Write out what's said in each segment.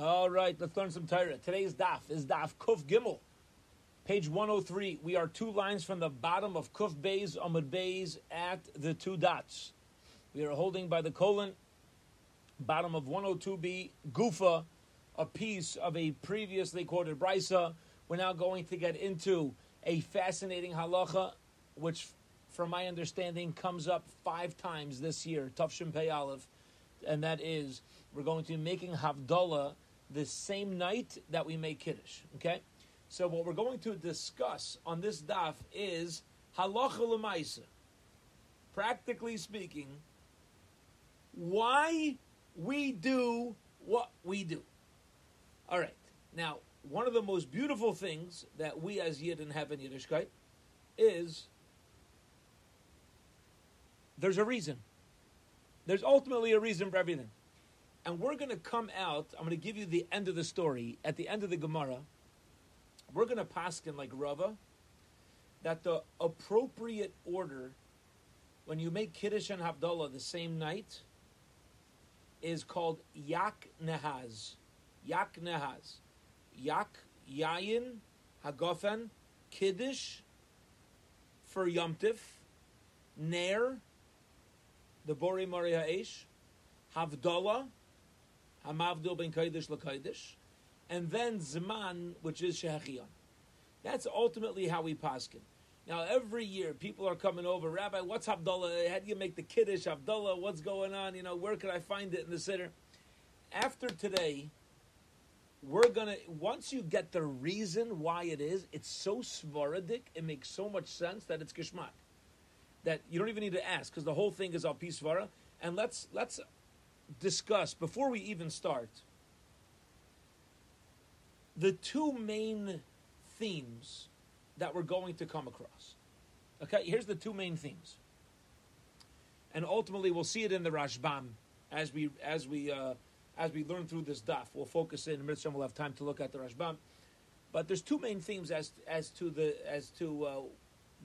All right, let's learn some Torah. Today's daf is daf Kuf Gimel, page 103. We are two lines from the bottom of Kuf Beis Amud Beis at the two dots. We are holding by the colon, bottom of 102b, Gufa, a piece of a previously quoted brisa. We're now going to get into a fascinating halacha, which, from my understanding, comes up five times this year, Tafshim Pei Aleph, and that is we're going to be making Havdalah the same night that we make Kiddush. Okay? So, what we're going to discuss on this daf is halacha l'maisa. Practically speaking, why we do what we do. All right. Now, one of the most beautiful things that we as Yidden have in Yiddishkeit is there's a reason. There's ultimately a reason for everything. And we're going to come out, I'm going to give you the end of the story. At the end of the Gemara, we're going to paskin like Rava that the appropriate order when you make Kiddush and Havdalah the same night is called Yak Nehaz. Yak Nehaz. Yak, Yayin, Hagofen, Kiddush for Yomtiv, Ner, the Bori Mari Ha'esh, Havdalah, Hamavdil ben Kaidish LaKaidish, and then Zman, which is Shehachion. That's ultimately how we paskin. Now, every year, people are coming over. Rabbi, what's Havdalah? How do you make the Kiddush? Havdalah, what's going on? You know, where can I find it in the Siddur? After today, we're to, once you get the reason why it is, it's so svaradic, it makes so much sense that it's Gishmak. That you don't even need to ask, because the whole thing is al Pisvara. And let's, let's discuss, before we even start, the two main themes that we're going to come across. Okay, here's the two main themes, and ultimately we'll see it in the Rashbam as we as we uh, as we learn through this daf. We'll focus in. Mitzvah we'll have time to look at the Rashbam, but there's two main themes as as to the as to uh,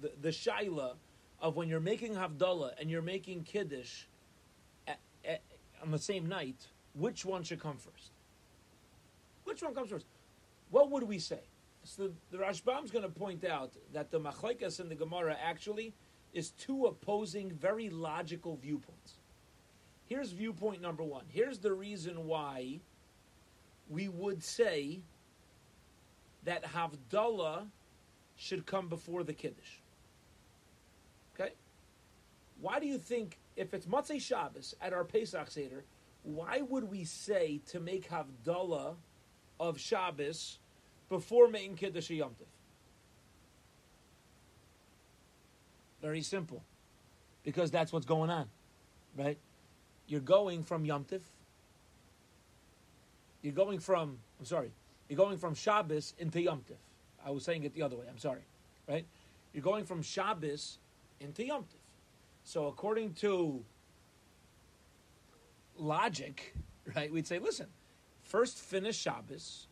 the the shaila of when you're making havdalah and you're making kiddush on the same night. Which one should come first? Which one comes first? What would we say? So the, the Rashbam is going to point out that the Machlaikas in the Gemara actually is two opposing, very logical viewpoints. Here's viewpoint number one. Here's the reason why we would say that Havdalah should come before the Kiddush. Okay? Why do you think, if it's Matzei Shabbos at our Pesach Seder, why would we say to make Havdalah of Shabbos before making Kiddush Yom Tov? Very simple. Because that's what's going on, right? You're going from Yom Tov. You're going from, I'm sorry, you're going from Shabbos into Yom Tov. I was saying it the other way, I'm sorry, right? You're going from Shabbos into Yom Tov. So according to logic, right, we'd say, listen, first finish Shabbos,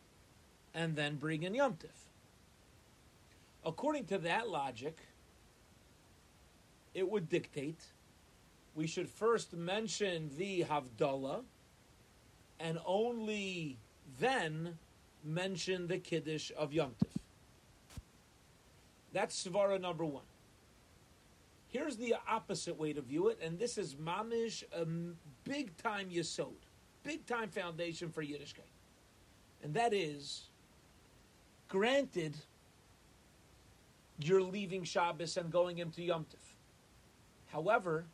and then bring in Yom Tif. According to that logic, it would dictate we should first mention the Havdalah and only then mention the Kiddush of Yom Tif. That's Svara number one. Here's the opposite way to view it, and this is Mamish, a big time Yesod, big time foundation for Yiddishkeit. And that is Granted, you're leaving Shabbos and going into Yom Tif. However,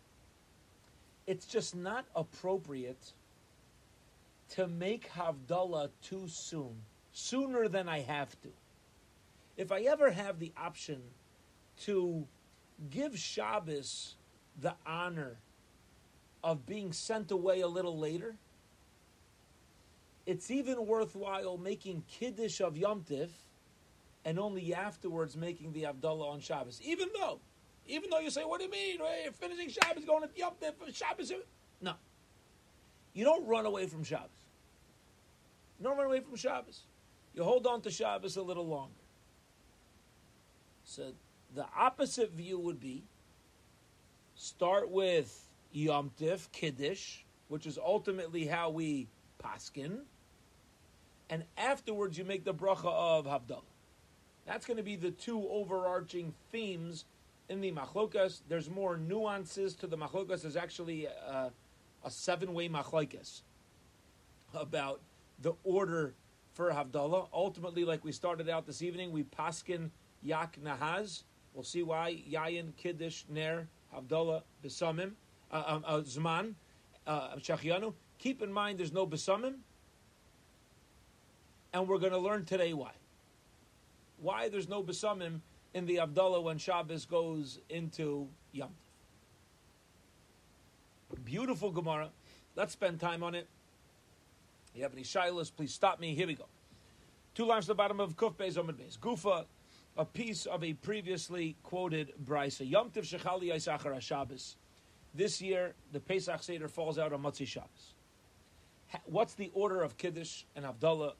it's just not appropriate to make Havdalah too soon, sooner than I have to. If I ever have the option to give Shabbos the honor of being sent away a little later, it's even worthwhile making Kiddush of Yom Tif and only afterwards making the Havdalah on Shabbos. Even though, even though you say, what do you mean? You're finishing Shabbos, going to Yom Tif, Shabbos. No. You don't run away from Shabbos. You don't run away from Shabbos. You hold on to Shabbos a little longer. So the opposite view would be start with Yom Tif, Kiddush, which is ultimately how we paskin, and afterwards you make the bracha of Havdalah. That's going to be the two overarching themes in the machlokas. There's more nuances to the machlokas. There's actually a, a seven-way machlokas about the order for Havdalah. Ultimately, like we started out this evening, we paskin yak nahaz. We'll see why yayin kiddush ner Havdalah besamim uh, um, uh, zman uh, shachianu. Keep in mind, there's no besamim, and we're going to learn today why. Why there's no besamim in the Havdalah when Shabbos goes into Yom Beautiful Gemara. Let's spend time on it. If you have any shilas, please stop me. Here we go. Two lines to the bottom of Kuf Beis Omid Beis. Gufa, a piece of a previously quoted brisa. Yom Tiv Shechali Yisachar Shabbos. This year, the Pesach Seder falls out on Motzi Shabbos. What's the order of Kiddush and Havdalah?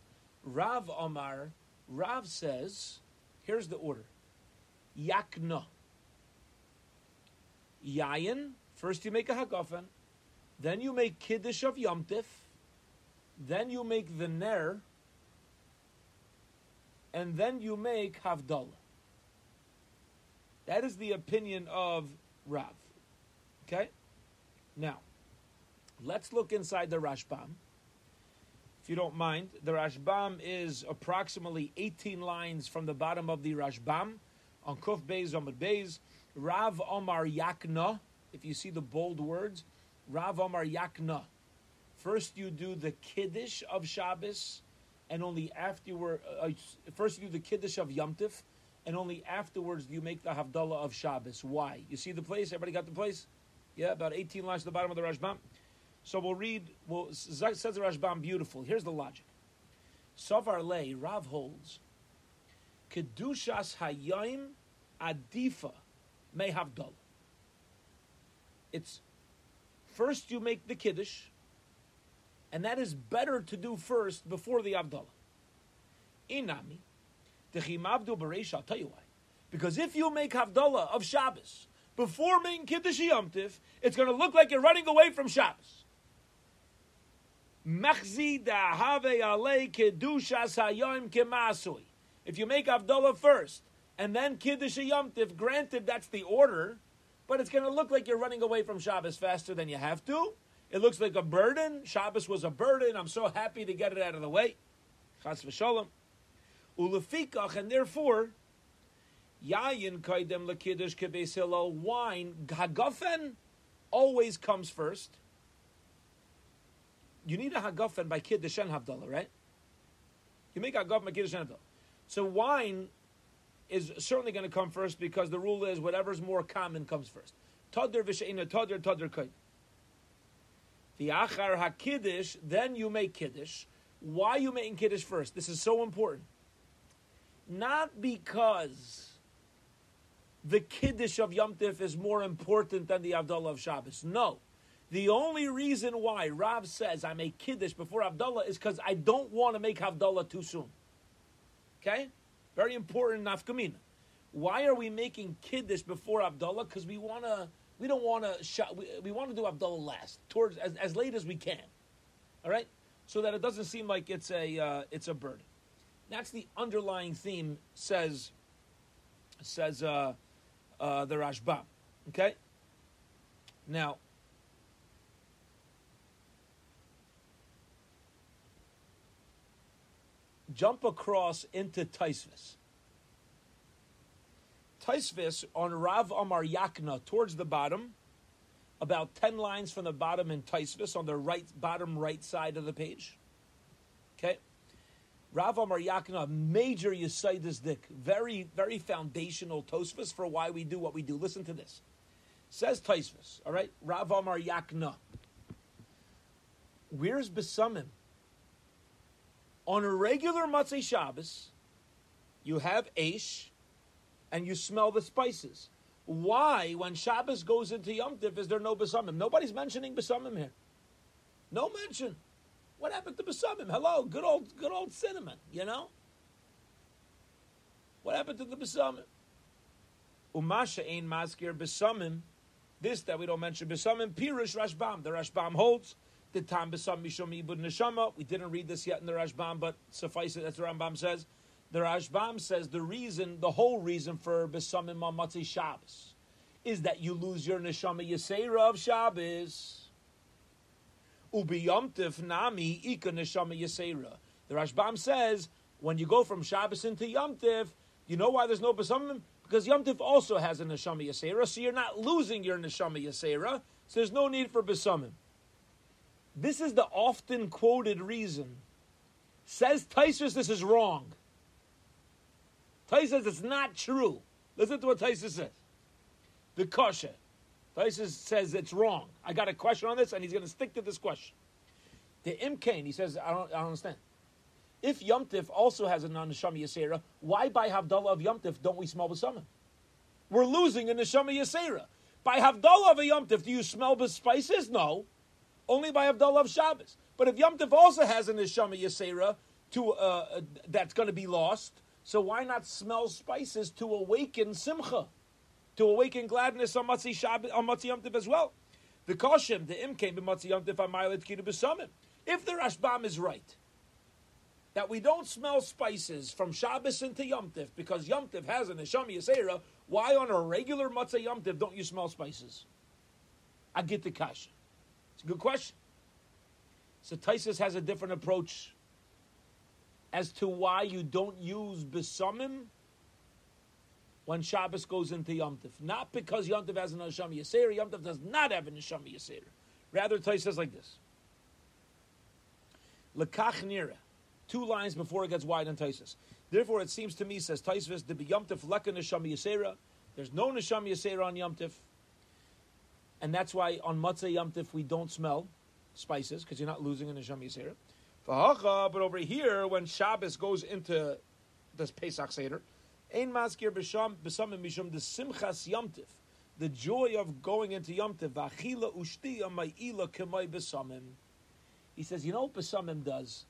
Rav Omar, Rav says, here's the order. Yakna. Yayin, first you make a Hagafen, then you make Kiddush of Yom Tif, then you make the Ner, and then you make Havdalah. That is the opinion of Rav. Okay? Now, let's look inside the Rashbam. If you don't mind, the Rashbam is approximately 18 lines from the bottom of the Rashbam on Kuf Beis Amud Beis. Rav Omar Yakna, if you see the bold words, Rav Omar Yakna. First, you do the Kiddush of Shabbos, and only afterward, uh, uh, first you do the Kiddush of Yom Tif, and only afterwards do you make the Havdalah of Shabbos. Why? You see the place? Everybody got the place? Yeah, about 18 lines to the bottom of the Rashbam. So we'll read, well, says the Rashbam beautiful. Here's the logic. Savar Lei, Rav holds, Kedushas Hayim Adifa may Havdalah. It's first you make the Kiddush, and that is better to do first before the Havdalah. Inami, Techimavdu Bereish, I'll tell you why. Because if you make Havdalah of Shabbos before making Kiddush Yom it's going to look like you're running away from Shabbos. Mechzi da'have alei kedushas hayom kemasui. If you make Havdalah first, and then Kiddush Yom granted that's the order, but it's going to look like you're running away from Shabbos faster than you have to. It looks like a burden. Shabbos was a burden. I'm so happy to get it out of the way. Chas v'sholem. Ulefikach, and therefore, yayin kaidem lekiddush kebesilo, wine, hagafen always comes first. You need a hagafen by kiddush and right? You make hagafen by kiddush and. So wine is certainly going to come first because the rule is whatever's more common comes first. Tadr v'she'ina tadr tadr kaid. The achar hakiddish, then you make kiddush. Why you making kiddush first? This is so important. Not because the kiddush of Yom Tif is more important than the Havdalah of Shabbos. No. The only reason why Rav says I make kiddush before Havdalah is because I don't want to make Havdalah too soon. Okay? Very important nafkamina. Why are we making kiddush before Havdalah? Because we want to. We don't want to. We, we want to do Havdalah last, towards as, as late as we can. All right, so that it doesn't seem like it's a uh, it's a burden. That's the underlying theme. Says says uh, uh, the Rashbam. Okay. Now, jump across into Taisvis. Taisvis on Rav Amar Yakna towards the bottom, about 10 lines from the bottom in Taisvis on the right bottom right side of the page. Okay? Rav Amar Yakna, major Yisaitis Dik, very, very foundational Tosfos for why we do what we do. Listen to this. Says Taisvis, all right? Rav Amar Yakna. Where's Besamim? On a regular Matzei Shabbos, you have Aish and you smell the spices. Why, when Shabbos goes into Yom Tif, is there no Besamim? Nobody's mentioning Besamim here. No mention. What happened to Besamim? Hello, good old, good old cinnamon, you know? What happened to the Besamim? Umasha ein maskir Besamim. This that we don't mention Besamim, Pirush Rashbam. The Rashbam holds the time besam mishum ibud neshama. We didn't read this yet in the Rashbam, but suffice it. That's what Rashbam says. The Rashbam says the reason, the whole reason for besamim mamatzi Shabbos is that you lose your neshama yisera of Shabbos. Ubi yomtiv nami ika neshama yisera. The Rashbam says when you go from Shabbos into Yomtiv, you know why there's no besamim? Because Yomtiv also has a neshama yisera, so you're not losing your neshama yisera. So there's no need for besamim. This is the often quoted reason. Says Taisus this is wrong. Taisus says it's not true. Listen to what Taisus says. The kosher. Taisus says it's wrong. I got a question on this, and he's going to stick to this question. The Imkain, he says, I don't, I don't understand. If Yomtiv also has a non-neshama yasera, why by Havdalah of Yomtiv don't we smell besamim? We're losing a neshama yasera. By Havdalah of a Yomtiv, do you smell the spices? No only by Havdalah of Shabbos. But if Yom Tov also has an Neshama Yisera to, uh, uh, that's going to be lost, so why not smell spices to awaken Simcha, to awaken gladness on Matzi, Shabbos, on Matzi Yom Tov as well? The Koshim, the Im Imkem, Matzi Yom Tov, Amayilet Kidu B'Samim. If the Rashbam is right, that we don't smell spices from Shabbos into Yom Tov because Yom Tov has an Neshama Yisera, why on a regular Matzah Yom Tov don't you smell spices? I get the kasha. It's a good question. So Taisus has a different approach as to why you don't use besamim when Shabbos goes into Yom Tov. Not because Yom Tov has an Neshama Yisera. Yom Tov does not have an Neshama Yisera. Rather, Taisus says like this. Lekach nira. Two lines before it gets wide on Taisus. Therefore, it seems to me, says Taisus, the Tov leka Neshama Yisera. There's no Neshama Yisera on Yom Tov and that's why on Matzah Yom Tif we don't smell spices because you're not losing in the Neshama Yisera. But over here, when Shabbos goes into this Pesach Seder, Ein Maskir B'Sham Mishum the Simchas Yom Tif, the joy of going into Yom Tif, V'Achila Ushtiya Ma'ila K'may B'Samim. He says, you know what B'Samim does?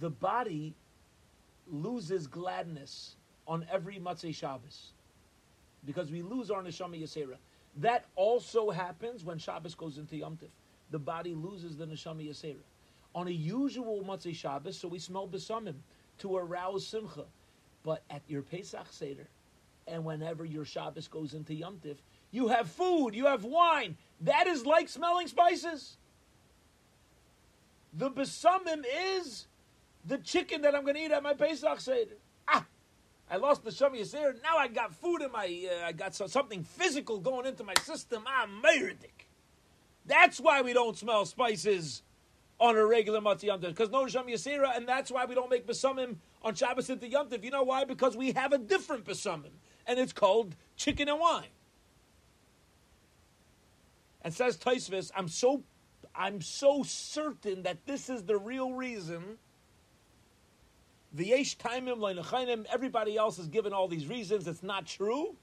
The body loses gladness on every Matzah Shabbos because we lose our neshama yasera. That also happens when Shabbos goes into Yom Tif. The body loses the neshama yasera. On a usual Matzah Shabbos, so we smell besamim to arouse simcha. But at your Pesach Seder, and whenever your Shabbos goes into Yom Tif, you have food, you have wine. That is like smelling spices. The besamim is the chicken that I'm going to eat at my Pesach Seder. Ah, I lost the Shami Yisir. Now I got food in my, uh, I got something physical going into my system. I'm meridic. That's why we don't smell spices on a regular Matzah Yom because no Shami Yisira, and that's why we don't make Besamim on Shabbos into Yom You know why? Because we have a different Besamim, and it's called chicken and wine. And says Taisvis, I'm so, I'm so certain that this is the real reason V'yesh taimim le'nechainim. Everybody else is given all these reasons. It's not true.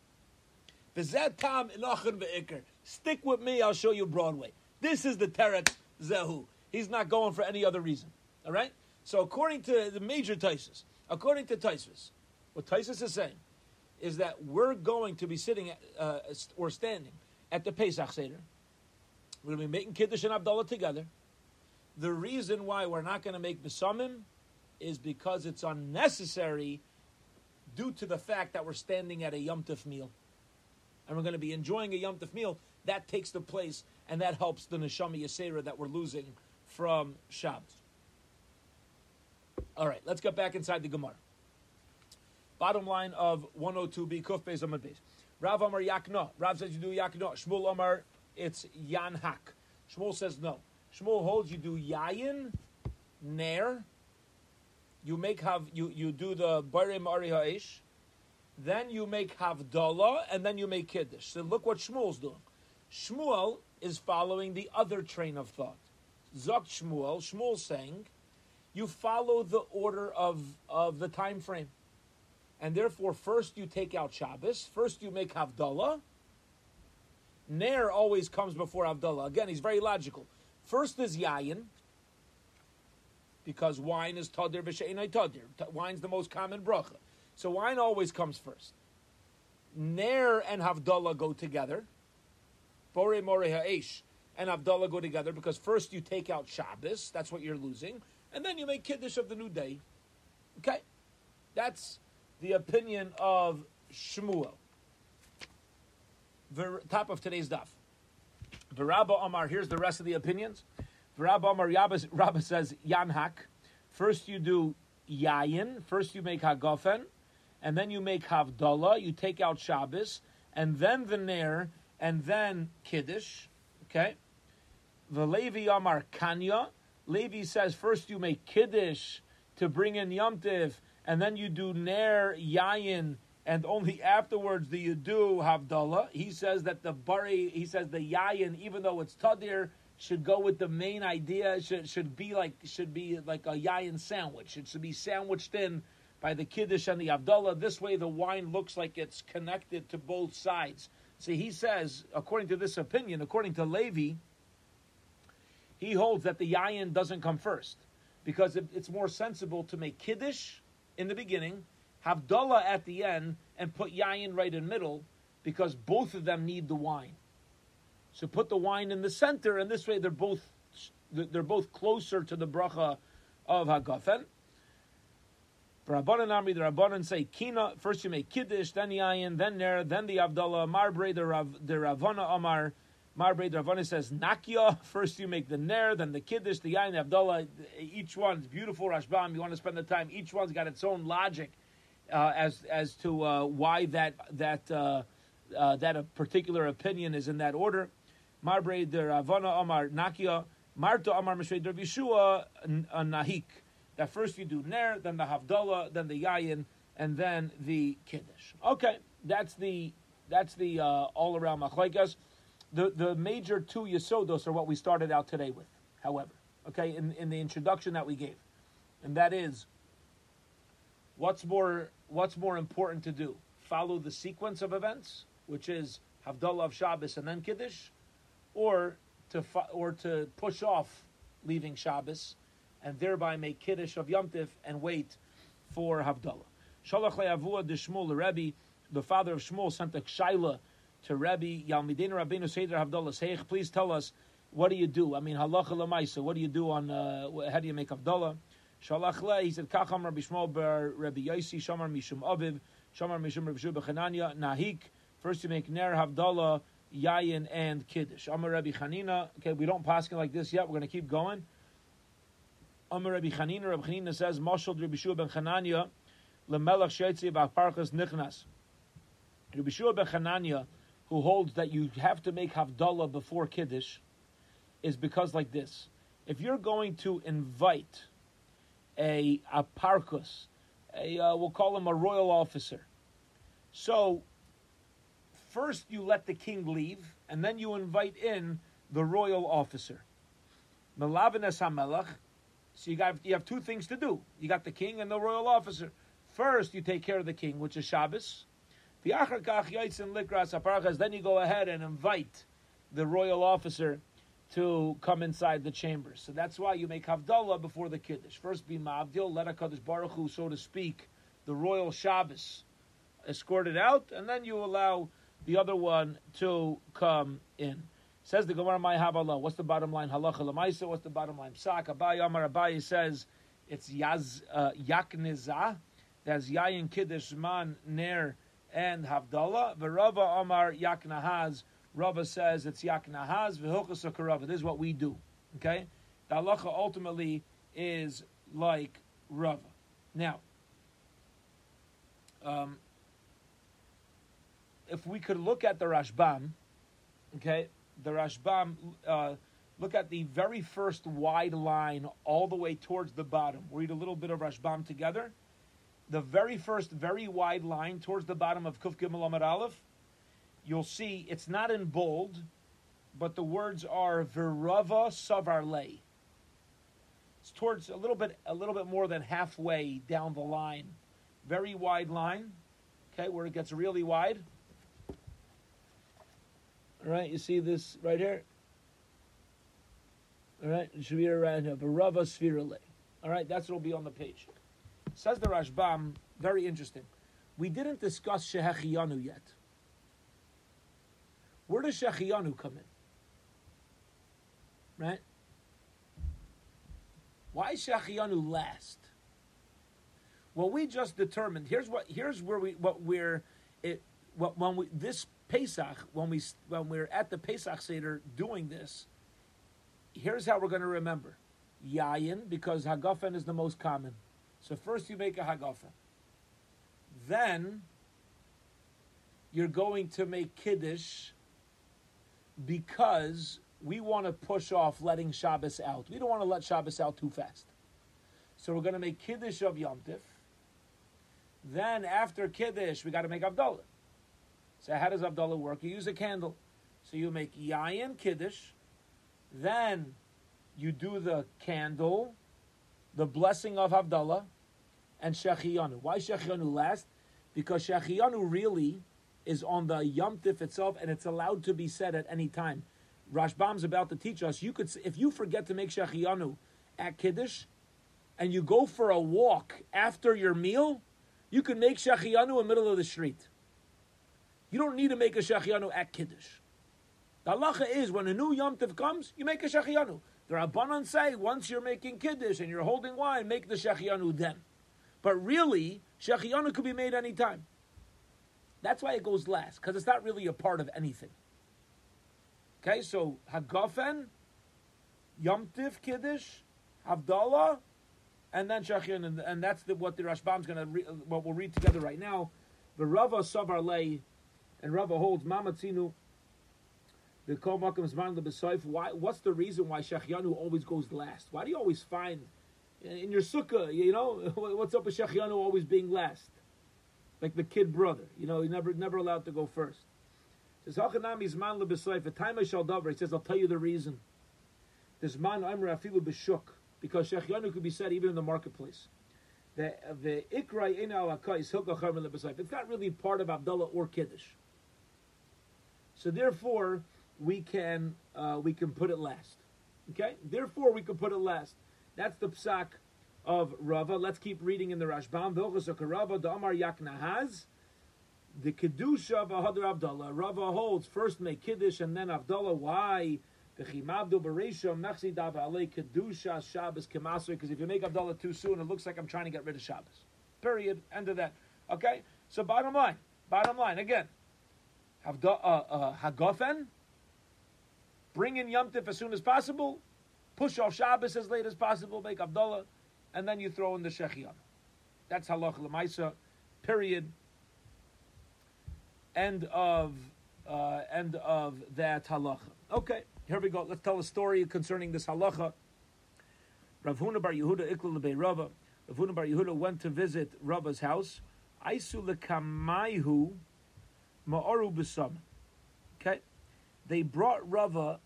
V'zet tam inachin ve'ikr. Stick with me. I'll show you Broadway. This is the teret zehu. He's not going for any other reason. All right. So according to the major Taisus, according to Taisus, what Taisus is saying is that we're going to be sitting uh, or standing at the Pesach Seder. We're going to be making Kiddush and Havdalah together. The reason why we're not going to make Besamim is because it's unnecessary due to the fact that we're standing at a Yom Tif meal. And we're going to be enjoying a Yom Tif meal. That takes the place, and that helps the Neshama Yasera that we're losing from Shabbos. All right, let's get back inside the Gemara. Bottom line of 102b, Kuf Beis Amad Beis. Rav Amar Yakno. Rav says you do Yakno. Shmuel Amar, it's Yanhak. Shmuel says no. Shmuel holds you do Yayin, Ner, you make have you you do the barim ari haish, then you make havdalah, and then you make kiddush. So look what Shmuel's doing. Shmuel is following the other train of thought. Zok Shmuel, Shmuel saying, you follow the order of of the time frame, and therefore first you take out Shabbos, first you make havdalah. Ner always comes before Havdalah. Again, he's very logical. First is Yayin, because wine is tadir b'sheinai tadir. Wine's the most common bracha. So wine always comes first. Ner and Havdalah go together. Bore more ha'esh. and Havdalah go together because first you take out Shabbos, that's what you're losing, and then you make Kiddush of the new day. Okay? That's the opinion of Shmuel. The top of today's daf. Rabba Omar, here's the rest of the opinions. Rabba Omar, Rabba says, Yanhak. First you do Yayin, first you make Hagofen, and then you make Havdalah, you take out Shabbos, and then the Ner, and then Kiddush. Okay? The Levi Amar Kanya. Levi says first you make Kiddush to bring in Yom Tiv, and then you do Ner, Yayin, and only afterwards do you do Havdalah. He says that the Bari, he says the Yayin, even though it's Tadir, should go with the main idea, should, should be like should be like a Yayin sandwich. It should be sandwiched in by the Kiddush and the Havdalah. This way the wine looks like it's connected to both sides. See, he says, according to this opinion, according to Levi, he holds that the Yayin doesn't come first because it's more sensible to make Kiddush in the beginning, Havdalah at the end, and put Yayin right in middle because both of them need the wine. So put the wine in the center, and this way they're both they're both closer to the bracha of Hagafen. Rabbanan Amri, the Rabbanan say Kina. First you make Kiddush, then Yayin, then Ner, then the Havdalah. Marbre, the Rav, the Ravana Amar. Marbre, the Ravana says Nakia. First you make the Ner, then the Kiddush, the Yayin, the Havdalah. Each one's beautiful. Rashbam, you want to spend the time. Each one's got its own logic uh, as as to uh, why that that uh, uh that a particular opinion is in that order. Marbre, the Ravana Amar Nakia. Marta Amar Meshvei Yeshua Nahik that first you do Ner, then the Havdalah, then the Yayin, and then the Kiddush. Okay, that's the that's the uh, all around machlekes. The the major two Yesodos are what we started out today with. However, okay, in, in the introduction that we gave, and that is what's more what's more important to do? Follow the sequence of events, which is Havdalah of Shabbos and then Kiddush, or to or to push off leaving Shabbos and thereby make kiddush of Yom Tif and wait for Havdalah. Shalach le'avua de Shmuel Rebbe, the father of Shmuel, sent a shaila to Rebbe Yalmidin Rabbeinu Seder Havdalah Seich. Please tell us what do you do? I mean halacha lemaisa. What do you do on uh, how do you make Havdalah? Shalach le, he said Kacham Rabbi Shmuel ber Rabbi Yosi Shamar Mishum Aviv Shamar Mishum Rabbi Shuba Chananya Nahik. First you make Ner Havdalah. Yayin and Kiddush. Amar Rabbi Chanina. Okay, we don't pass it like this yet. We're going to keep going. Amar Rabbi Chanina, Rabbi Chanina says, Mashal Rabbi Shua ben Chananya, Lemelech Sheitzi B'Parchas Nichnas. Rabbi Shua ben Chananya, who holds that you have to make Havdalah before Kiddush, is because like this. If you're going to invite a, a a, uh, we'll call him a royal officer, so first you let the king leave, and then you invite in the royal officer. Melavinas HaMelech, so you got you have two things to do. You got the king and the royal officer. First, you take care of the king, which is Shabbos. Then you go ahead and invite the royal officer to come inside the chambers. So that's why you make Havdalah before the Kiddush. First be Ma'avdil, let HaKadosh Baruch Hu, so to speak, the royal Shabbos escorted out, and then you allow the other one to come in. Says the Gemara, "My Havala." What's the bottom line? Halacha lemaisa. What's the bottom line? Psak. Abaye Amar Abaye says it's yaz uh, yaknizah. That's yayin kiddush man ner and havdalah. Verava Amar yaknahaz. Rava says it's yaknahaz v'hilchas akarava. This is what we do. Okay, the halacha ultimately is like Rava. Now, um, if we could look at the Rashbam, okay, the Rashbam, uh, look at the very first wide line all the way towards the bottom. Read a little bit of Rashbam together. The very first, very wide line towards the bottom of Kuf Gimel Amar Aleph, you'll see it's not in bold, but the words are Virava Savarle. It's towards a little bit, a little bit more than halfway down the line. Very wide line, okay, where it gets really wide. All right, you see this right here? All right, around here. Barava Sphirale. All right, that's what will be on the page. Says the Rashbam, very interesting. We didn't discuss Shehechiyanu yet. Where does Shehechiyanu come in? right? Why Shachianu last? Well, we just determined. Here's what. Here's where we what we're it. What when we this Pesach when we when we're at the Pesach Seder doing this. Here's how we're going to remember. Yayin because Hagafen is the most common. So first you make a Hagafen. Then you're going to make Kiddush because we want to push off letting Shabbos out. We don't want to let Shabbos out too fast. So we're going to make Kiddush of Yom Tif. Then after Kiddush, we got to make Havdalah. So how does Havdalah work? You use a candle. So you make Yayin Kiddush. Then you do the candle, the blessing of Havdalah, and Shechiyanu. Why Shechiyanu last? Because Shechiyanu really is on the Yom Tif itself, and it's allowed to be said at any time. Rashbam's about to teach us. You could, if you forget to make Shechiyanu at Kiddush, and you go for a walk after your meal, you can make Shechiyanu in the middle of the street. You don't need to make a Shechiyanu at Kiddush. The halacha is when a new Yom comes, you make a Shechiyanu. The Rabbanon say once you're making Kiddush and you're holding wine, make the Shechiyanu then. But really, Shechiyanu could be made anytime. That's why it goes last, because it's not really a part of anything. Okay, so Hagafen, Yom Tif Kiddush, Havdalah, and then Shechin, and, and that's the, what the Rashbam's going to re, what we'll read together right now. The Rava Savar Lei, and Rava holds Mamatzinu. The Kol Makam Zman Lebesayf. Why? What's the reason why Shechianu always goes last? Why do you always find in your sukkah? You know what's up with Shechianu always being last, like the kid brother. You know, he never never allowed to go first. Says Hachanami Zman Lebesayf. A time I shall. He says I'll tell you the reason. This man Amra Afilu B'Shuk because Shechianu could be said even in the marketplace. The the Ikra in al is It's not really part of Havdalah or Kiddush. So therefore, we can uh, we can put it last. Okay, therefore we can put it last. That's the psak of Rava. Let's keep reading in the Rashbam. Rava Amar Yaknahaz. The kedusha of Ahadar Havdalah. Rava holds first make kiddush and then Havdalah. Why? Because if you make Havdalah too soon, it looks like I'm trying to get rid of Shabbos. Period. End of that. Okay? So bottom line, bottom line, again, Hagofen, bring in Yom Tif as soon as possible, push off Shabbos as late as possible, make Havdalah, and then you throw in the Shechian. That's halach lemaisa. Period. End of uh, end of that halacha. Okay. Here we go. Let's tell a story concerning this halacha. Rav Huna bar Yehuda ikla lebei Rava. Rav Huna bar Yehuda went to visit Rava's house. Aisu lekamayhu ma'aru b'sam. Okay, they brought Rava.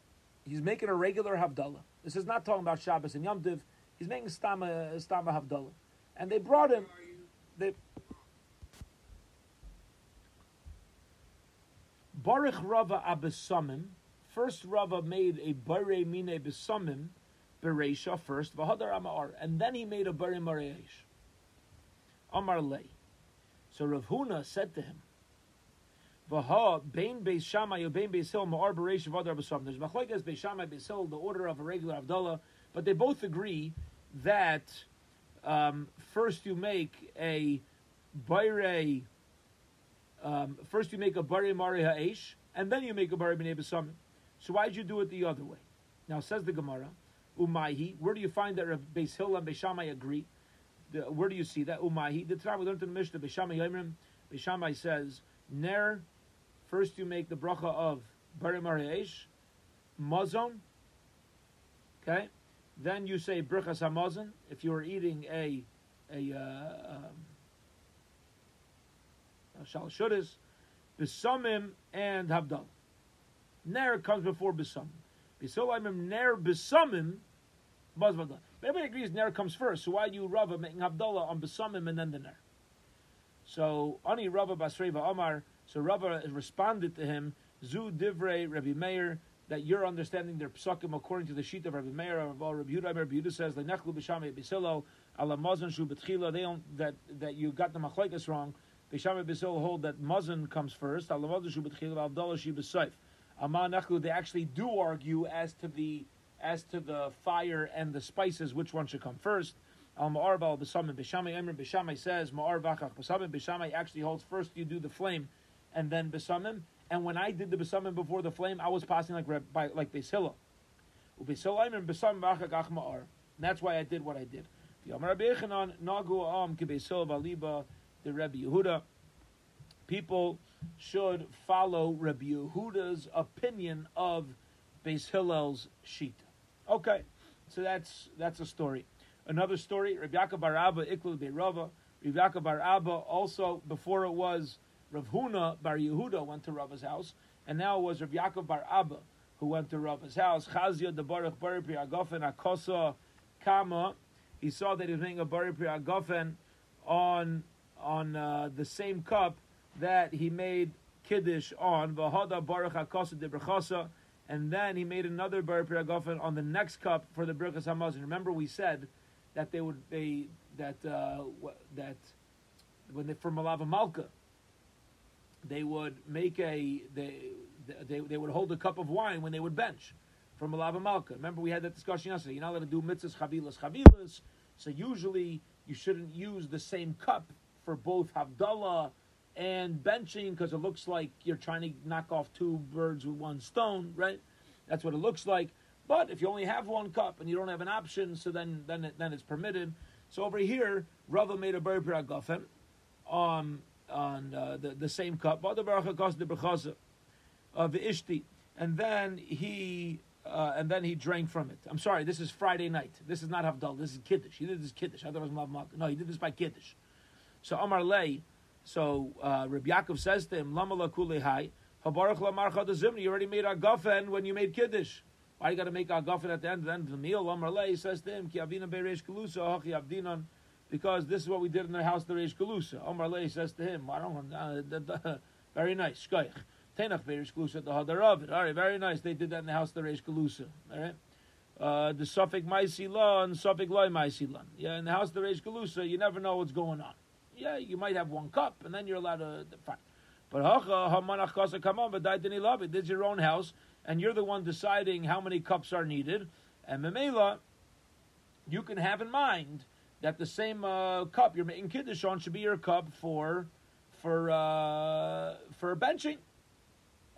He's making a regular havdalah. This is not talking about Shabbos and Yom Tiv. He's making stama stama havdalah, and they brought him. They Baruch Rava abesamim First Rava made a bare mine besamim bereisha first, v'hadar amar, and then he made a bare mareish. Amar lei. So Rav Huna said to him, V'ha bein beis Shammai or bein beis Hill ma'ar bereish v'hadar besamim. There's machlekes beis Shammai beis Hill, the order of a regular Havdalah, but they both agree that um, first you make a bare, um, first you make a bare mari ha'esh, and then you make a bare b'nei besamim. So why did you do it the other way? Now says the Gemara, Umaihi. Where do you find that Beis Hill and Beishamai agree? The, where do you see that Umaihi? The time we learned in the Mishnah, Beishamai Yomrim. Beishamai says, Ner. First you make the bracha of Bari Mariash, Mazon. Okay, then you say Brichas Hamazon if you are eating a a uh, um, Shalashudis, Besamim and Havdalah. Ner comes before Besamim. Bisolimim Ner Besamim Bazvada. Everybody agrees Ner comes first, so why do you Rava making Havdalah on Besamim and then the Ner? So, Ani Rava Basreva Omar, so Rava responded to him, Zu Divrei Rabbi Meir, that you're understanding their psakim according to the sheet of Rabbi Meir of Rabbi Yehuda. Rabbi Yehuda says, "Lenechlu b'shamei b'silo ala mazon shu b'tchila." They don't that that you got the machlekes wrong. B'shamei b'silo hold that mazon comes first. Ala mazon shu b'tchila abdallah shi b'seif. Amanachlu, they actually do argue as to the as to the fire and the spices, which one should come first. Al Ma'arbal B'Samim B'Shamai Emre B'Shamai says Ma'ar Vachach B'Samim B'Shamai actually holds first you do the flame and then B'Samim. And when I did the B'Samim before the flame, I was passing like by, like Vachach Ach That's why I did what I did. The Rebbe Yehuda. People should follow Rabbi Yehuda's opinion of Beis Hillel's sheet. Okay, so that's that's a story. Another story, Rabbi Yaakov Bar Abba, Iklul Be'Rava. Rabbi Yaakov Bar Abba also, before it was Rav Huna Bar Yehuda went to Rava's house, and now it was Rabbi Yaakov Bar Abba who went to Rava's house. Chazia de Baruch Bari Pri Akosa Kama. He saw that he was making a Bari Pri on, on uh, the same cup that he made Kiddush on. Vahada Baruch Akosa de Brachasa. And then he made another Bari on the next cup for the Birkas Hamazon. Remember we said that they would they that uh, that when they for Malava Malka they would make a they, they they would hold a cup of wine when they would bench from Malava Malka. Remember we had that discussion yesterday. You're not allowed to do mitzvahs chavilas chavilas. So usually you shouldn't use the same cup for both Havdalah and benching because it looks like you're trying to knock off two birds with one stone, right? That's what it looks like. But if you only have one cup and you don't have an option, so then then then it's permitted. So over here, Rava made a ber piragafen on uh, the the same cup, of ishti, and then he uh, and then he drank from it. I'm sorry, this is Friday night. This is not Havdal. This is Kiddush. He did this Kiddush. I thought it was No, he did this by Kiddush. So Amar Lay, so uh, Rabbi Yaakov says to him, Lama la kulehai, Habaruch lamar You already made a gafen when you made Kiddush. Why you got to make a gafen at the end, the end of the meal? Amar says to him, Ki avina bereish kalusa, hachi avdinon, because this is what we did in the house the Reish Kalusa. Omar says to him, I don't uh, very nice, shkoich. Tenach bereish kalusa the hadarav. All right, very nice. They did that in the house the Reish Kalusa. All right. Uh, the suffix maisilan and suffix loy maisilan. Yeah, in the house of the Reish Kalusa, you never know what's going on. Yeah, you might have one cup, and then you're allowed to fine. But hacha hamanach kasa on, but didn't love it. This is your own house and you're the one deciding how many cups are needed. And Memela, you can have in mind that the same uh, cup you're making kiddush on should be your cup for for uh, for benching,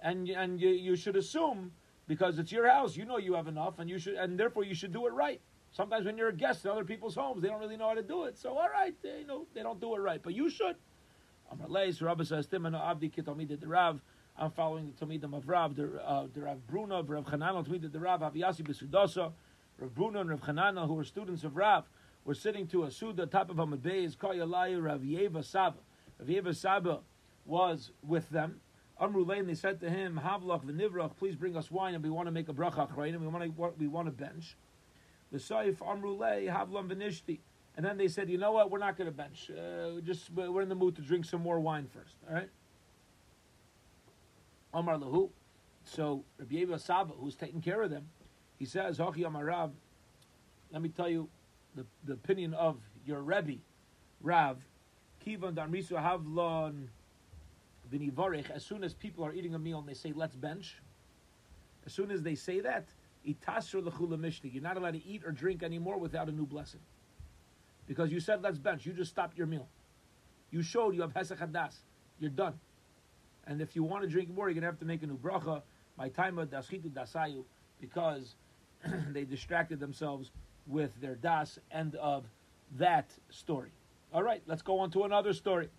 and and you, you should assume because it's your house, you know you have enough, and you should and therefore you should do it right. Sometimes when you're a guest in other people's homes, they don't really know how to do it. So all right, they you know they don't do it right, but you should. I'm following the Talmidim of Rav, the, uh, Rav Bruna, Rav Chananel, Talmidim the Rav, Aviyasi Besudasa, Rav Bruna and Rav Chananel, who were students of Rav, were sitting to a Suda, top of a Beis, Kayalaya, Rav Yeva Saba. Rav Yeva Saba was with them. Amru and they said to him, Havlach v'nivrach, please bring us wine, and we want to make a bracha and we want to we want to bench. The Saif Amru Havlam v'nishti. And then they said, you know what, we're not going to bench. Uh, just we're in the mood to drink some more wine first. All right. Amar Lahu. So Rabbi Yeva Saba, who's taking care of them, he says, Hochi Amar Rav, let me tell you the, the opinion of your Rebbe, Rav, Kivan Darmisu Havlon Binivarech, as soon as people are eating a meal and they say, let's bench, as soon as they say that, Itasr Lechula Mishni, you're not allowed to eat or drink anymore without a new blessing. Because you said, let's bench, you just stopped your meal. You showed you have Hesach Hadas. You're done. And if you want to drink more, you're going to have to make a new bracha. My time of daschitu dasayu, because they distracted themselves with their das. End of that story. All right, let's go on to another story.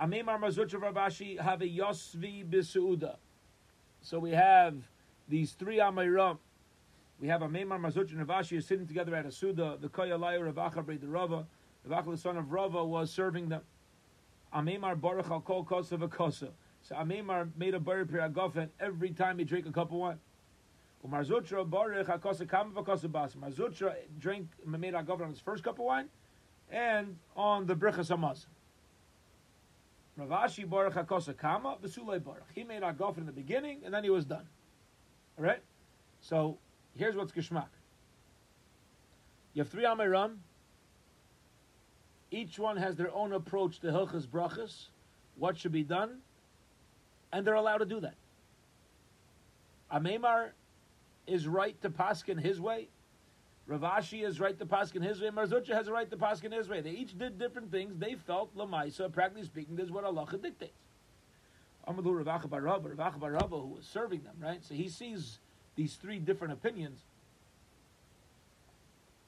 Amemar Mazucha Rav Ashi have a Yosvi Bisuda. So we have these three Amoraim. We have Amemar Mar Zutra and Rav Ashi are sitting together at a Suda. The Koyalaya Rav Acha the Rava. Rav Acha, the son of Rava, was serving them. Amimar Baruch al Kol Kosa V'Kosa. So Amimar made a Baruch Piragofen every time he drank a cup of wine. Umarzutra Baruch HaKosa Kama V'Kosa Bas. Mar Zutra drank, made a on his first cup of wine and on the Brichas Hamaz. Rav Ashi Baruch HaKosa Kama V'Sulei Baruch. He made a in the beginning and then he was done. Alright? So here's what's Geshmak. You have three Amoraim each one has their own approach to Hilchas Brachas, what should be done, and they're allowed to do that. Amemar is right to paskin his way. Rav Ashi is right to paskin his way. Mar Zutra has a right to paskin his way. They each did different things. They felt lamaisa. Practically speaking, this is what Allah dictates. Amadu Rav Acha Barabba, Rav Acha Barabba, who was serving them, right? So he sees these three different opinions,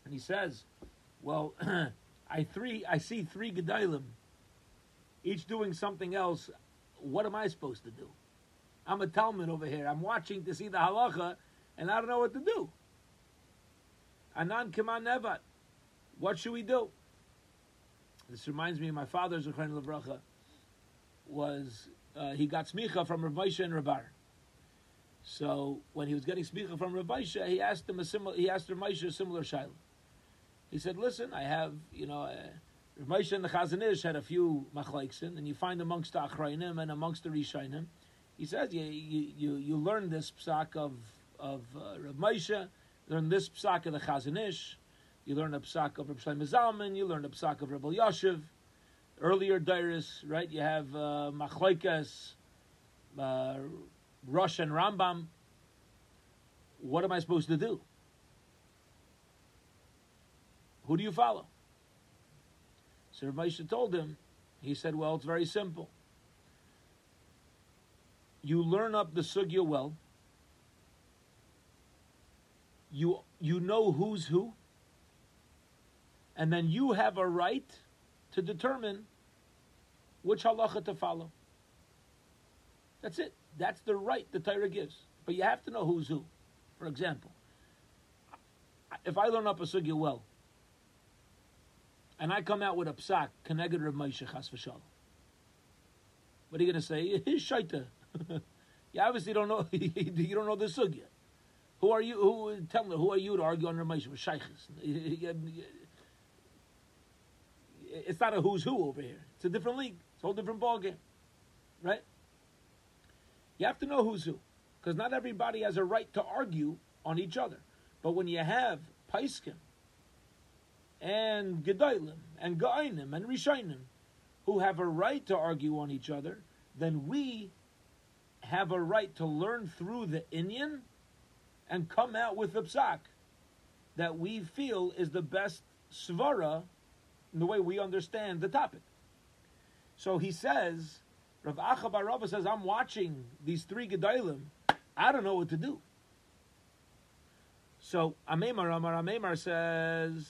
and he says, "Well, I three, I see three gedalim, each doing something else. What am I supposed to do? I'm a Talmud over here. I'm watching to see the halacha, and I don't know what to do. Anan Kiman Nevat. What should we do? This reminds me of my father's Zechron Levracha. Was uh, he got smicha from Rav and Rabar? So when he was getting smicha from Rav he asked him a similar. He asked Rav a similar shaila. He said, "Listen, I have you know." Uh, and the Chazon Ish had a few machlaiksin, and you find amongst the Achrayim and amongst the Rishayim. He says you, you, you, you learn this psak of of uh, Rav Moshe, learn this psak of the Chazon Ish, you learn a psak of Rav Shlomo Zalman, you learn a psak of Rabbi Yashiv. Earlier Dairis, right? You have uh, machlaikas, uh, Rosh and Rambam. What am I supposed to do? Who do you follow? So Rav Moshe told him, he said, well, it's very simple. You learn up the sugya well. You, you know who's who. And then you have a right to determine which halacha to follow. That's it. That's the right the Torah gives. But you have to know who's who. For example, if I learn up a sugya well, and I come out with a psak, connected Rav Moshe Chas v'shalom. What are you going to say? He's shaita. you obviously don't know. you don't know the sugya. Who are you? Who tell me? Who are you to argue on Rav Moshe with shaykhs? It's not a who's who over here. It's a different league. It's a whole different ballgame, right? You have to know who's who, because not everybody has a right to argue on each other. But when you have paiskim and Gedolim and Ga'inim and Rishainim who have a right to argue on each other, then we have a right to learn through the Inyan and come out with a psak that we feel is the best svara in the way we understand the topic. So he says, Rav Acha Barabba says, I'm watching these three Gedolim. I don't know what to do. So Amemar Amar Amemar says,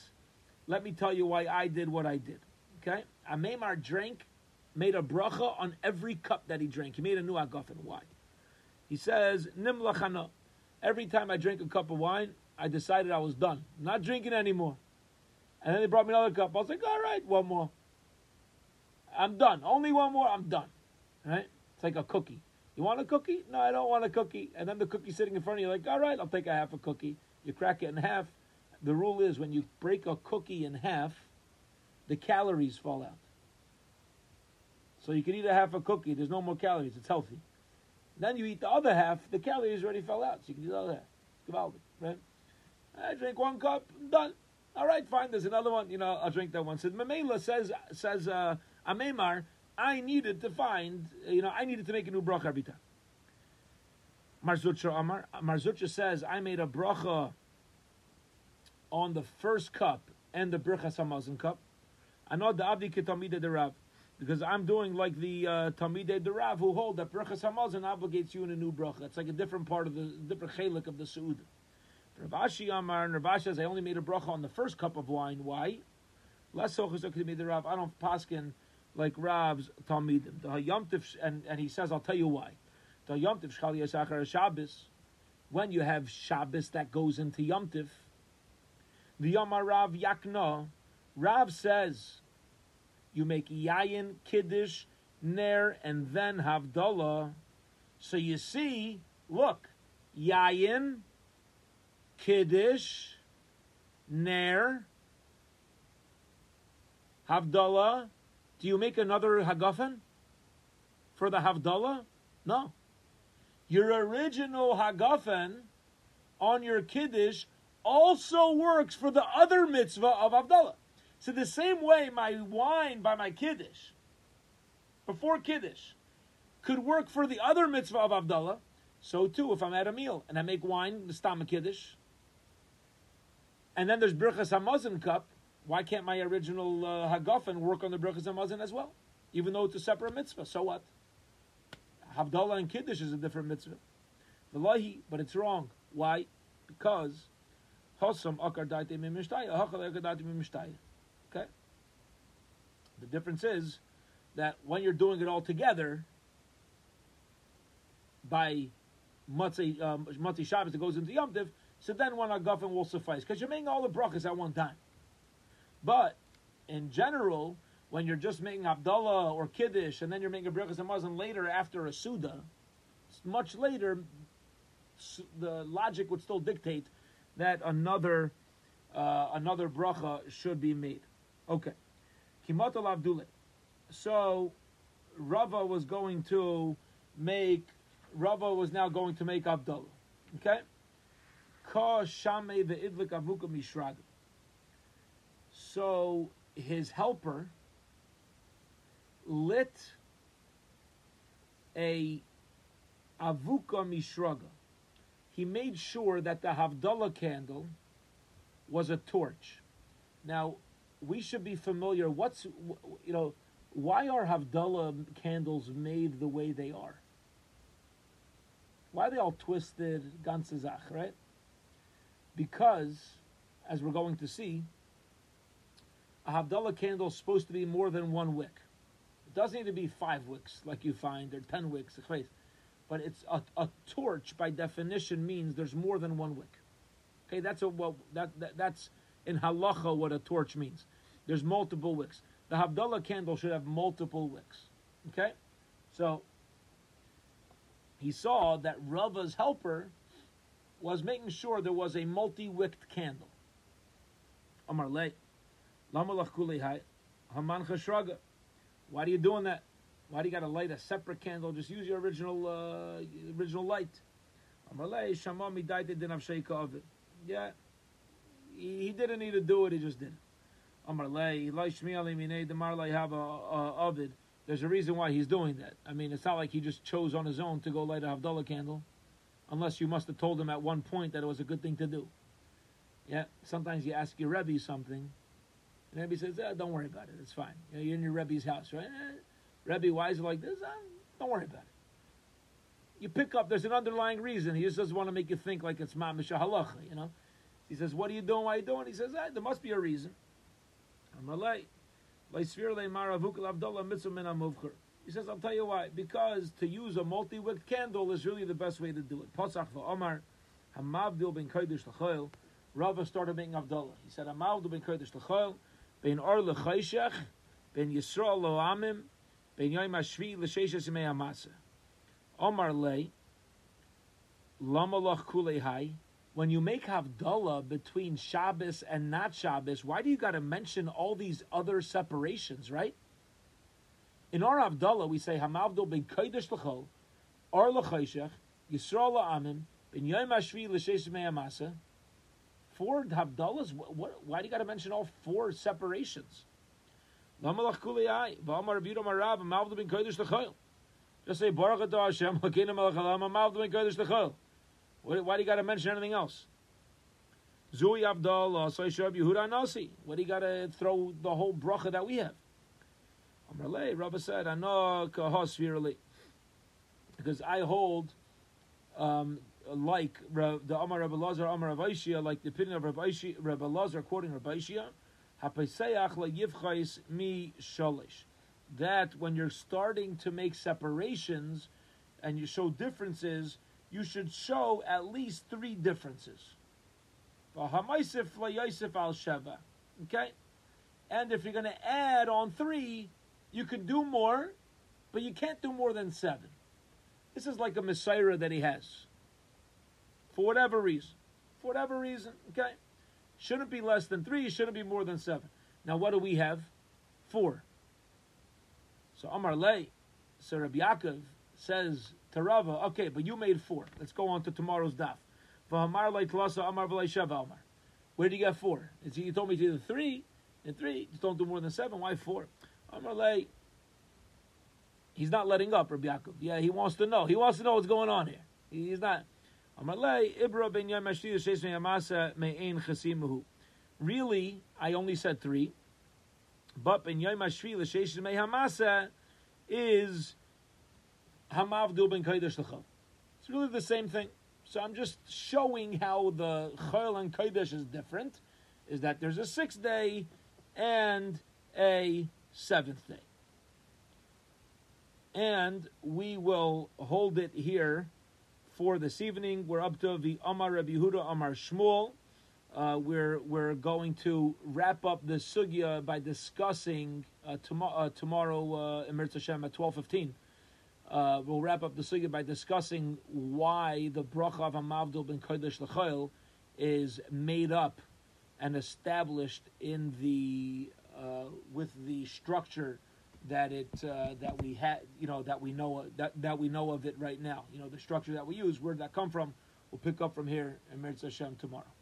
let me tell you why I did what I did. Okay? Amemar drank, made a bracha on every cup that he drank. He made a new agafen. Why? He says, Nimlachana. Every time I drink a cup of wine, I decided I was done. Not drinking anymore. And then they brought me another cup. I was like, all right, one more. I'm done. Only one more, I'm done. Right? It's like a cookie. You want a cookie? No, I don't want a cookie. And then the cookie's sitting in front of you, like, all right, I'll take a half a cookie. You crack it in half the rule is when you break a cookie in half, the calories fall out. So you can eat a half a cookie, there's no more calories, it's healthy. Then you eat the other half, the calories already fell out, so you can eat the other half. right? I drink one cup, I'm done. All right, fine, there's another one, you know, I'll drink that one. So Mamela says, says uh, Amemar, I needed to find, you know, I needed to make a new bracha time. Mar Zutra Amar, Mar Zutra says, I made a bracha on the first cup and the Birchas Hamazon cup. I know the Abdi Ketamide the Rav, because I'm doing like the uh, Tamide who hold that Birchas Hamazon obligates you in a new bracha. It's like a different part of the different chelik of the Suud. Rav Ashi Amar and Rav says I only made a bracha on the first cup of wine. Why? Less the Rav. I don't paskin like Rav's Talmidim. The Hayomtiv and and he says I'll tell you why. The Hayomtiv Shchali Yisachar Shabbos. When you have Shabbos that goes into Yomtiv, the Yomar Rav Yakna, Rav says, you make Yayin, Kiddush, Ner, and then Havdalah. So you see, look, Yayin, Kiddush, Ner, Havdalah. Do you make another Hagafen for the Havdalah? No. Your original Hagafen on your Kiddush also works for the other mitzvah of Havdalah. So the same way my wine by my Kiddush, before Kiddush, could work for the other mitzvah of Havdalah, So too, if I'm at a meal and I make wine, the stomach kiddush, and then there's Birchas Hamazon cup, why can't my original uh, Hagafen work on the Birchas Hamazon as well? Even though it's a separate mitzvah, so what? Havdalah and Kiddush is a different mitzvah. V'lahi, but it's wrong. Why? Because Hosam akar daite mimishtaya, akar daite mimishtaya. The difference is that when you're doing it all together, by Matzi um, Shabbos that goes into Yom Tiv, so then one agafen will suffice because you're making all the brachas at one time. But in general, when you're just making Havdalah or Kiddush and then you're making a Birchas Hamazon later after a Suda, much later, the logic would still dictate that another uh, another bracha should be made. Okay. So Rava was going to make Rava was now going to make Havdalah. Okay? Ka Shame ve'idlik avuka mishraga. So his helper lit a avuka mishraga. He made sure that the Havdalah candle was a torch. Now, we should be familiar. What's you know, why are Havdalah candles made the way they are? Why are they all twisted, ganzazach, right? Because, as we're going to see, a Havdalah candle is supposed to be more than one wick. It doesn't need to be five wicks like you find, or ten wicks, but it's a, a torch by definition means there's more than one wick. Okay, that's a well that, that that's in halacha what a torch means. There's multiple wicks. The Havdalah candle should have multiple wicks. Okay, so he saw that Rava's helper was making sure there was a multi-wicked candle. Amar kulei haman chashraga. Why are you doing that? Why do you got to light a separate candle? Just use your original uh, original light. Amar le, shama midaite din of it. Yeah, he, didn't need to do it. He just did it. Amar le, ilay shmi minei demar have a ovid. There's a reason why he's doing that. I mean, it's not like he just chose on his own to go light a Havdalah candle unless you must have told him at one point that it was a good thing to do. Yeah, sometimes you ask your Rebbe something, and Rebbe says, eh, "Don't worry about it. It's fine. You you're in your Rebbe's house, right? Eh, Rebbe, why is it like this? Eh, don't worry about it." You pick up. There's an underlying reason. He just doesn't want to make you think like it's ma'amisha halacha. You know. He says, "What are you doing? Why are you doing?" He says, eh, "There must be a reason." He says, I'll tell you why. Because to use a multi-wick candle is really the best way to do it. Pasach Omar, Hamavdil ben Kodesh L'choil, Rava started making Avdullah. He said, Hamavdil ben Kodesh L'choil, ben Or L'chayshech, ben Yisrael Lo'amim, ben Yoim HaShvi L'sheshes Yimei HaMasa. Omar Lei, Lama Lach Kulei Hai, when you make Havdalah between Shabbos and not Shabbos, why do you got to mention all these other separations, right? In our Havdalah, we say Hamavdol ben Kodesh l'chol, Or l'chayshech, Yisrael la'amim, ben Yom Hashvi me'amasa. Four Havdalahs, what, what, why do you got to mention all four separations? Lamalach kuliyai, v'amar Rabbi Hamavdol ben Kodesh l'chol. Just say Baruch Atah Hashem, Hakenim Malach Hamavdol ben Kodesh l'chol. Why do you got to mention anything else? Zui Havdalah, Saishab Yehuda Nasi. What do you got to throw the whole bracha that we have? Amrale, Rabbi said, Ano kahosvirali. Because I hold, um, like the Amar Rabbi Lazar, Amar Rabbi Ishia, like the opinion of Rabbi, Ishia, Rabbi Lazar quoting Rabbi Ishia. That when you're starting to make separations and you show differences, you should show at least three differences. Okay? And if you're going to add on three, you can do more, but you can't do more than seven. This is like a Messiah that he has. For whatever reason. For whatever reason, okay? Shouldn't be less than three, shouldn't be more than seven. Now, what do we have? Four. So Amar Lay, so Rabbi Yaakov says to Rava, okay, but you made four. Let's go on to tomorrow's daf. Where did you get four? You told me to do three, and three, just don't do more than seven. Why four? Amar He's not letting up, Rabbi Yaakov. Yeah, he wants to know. He wants to know what's going on here. He's not. Shesh. Really, I only said three. But ben Yom L'Sheish Hamasa is Ben. It's really the same thing. So I'm just showing how the Chol and Kodesh is different. Is that there's a sixth day and a seventh day. And we will hold it here for this evening. We're up to the Amar Rabbi Yehuda Amar Shmuel. Uh, we're we're going to wrap up the sugya by discussing uh, tom- uh, tomorrow uh, in Hashem at twelve fifteen. Uh, we'll wrap up the sugya by discussing why the bracha of Amavdul ben Kodesh L'Chayil is made up and established in the uh, with the structure that it uh, that we had you know that we know that that we know of it right now. You know the structure that we use, where did that come from? We'll pick up from here in Mirza Hashem tomorrow.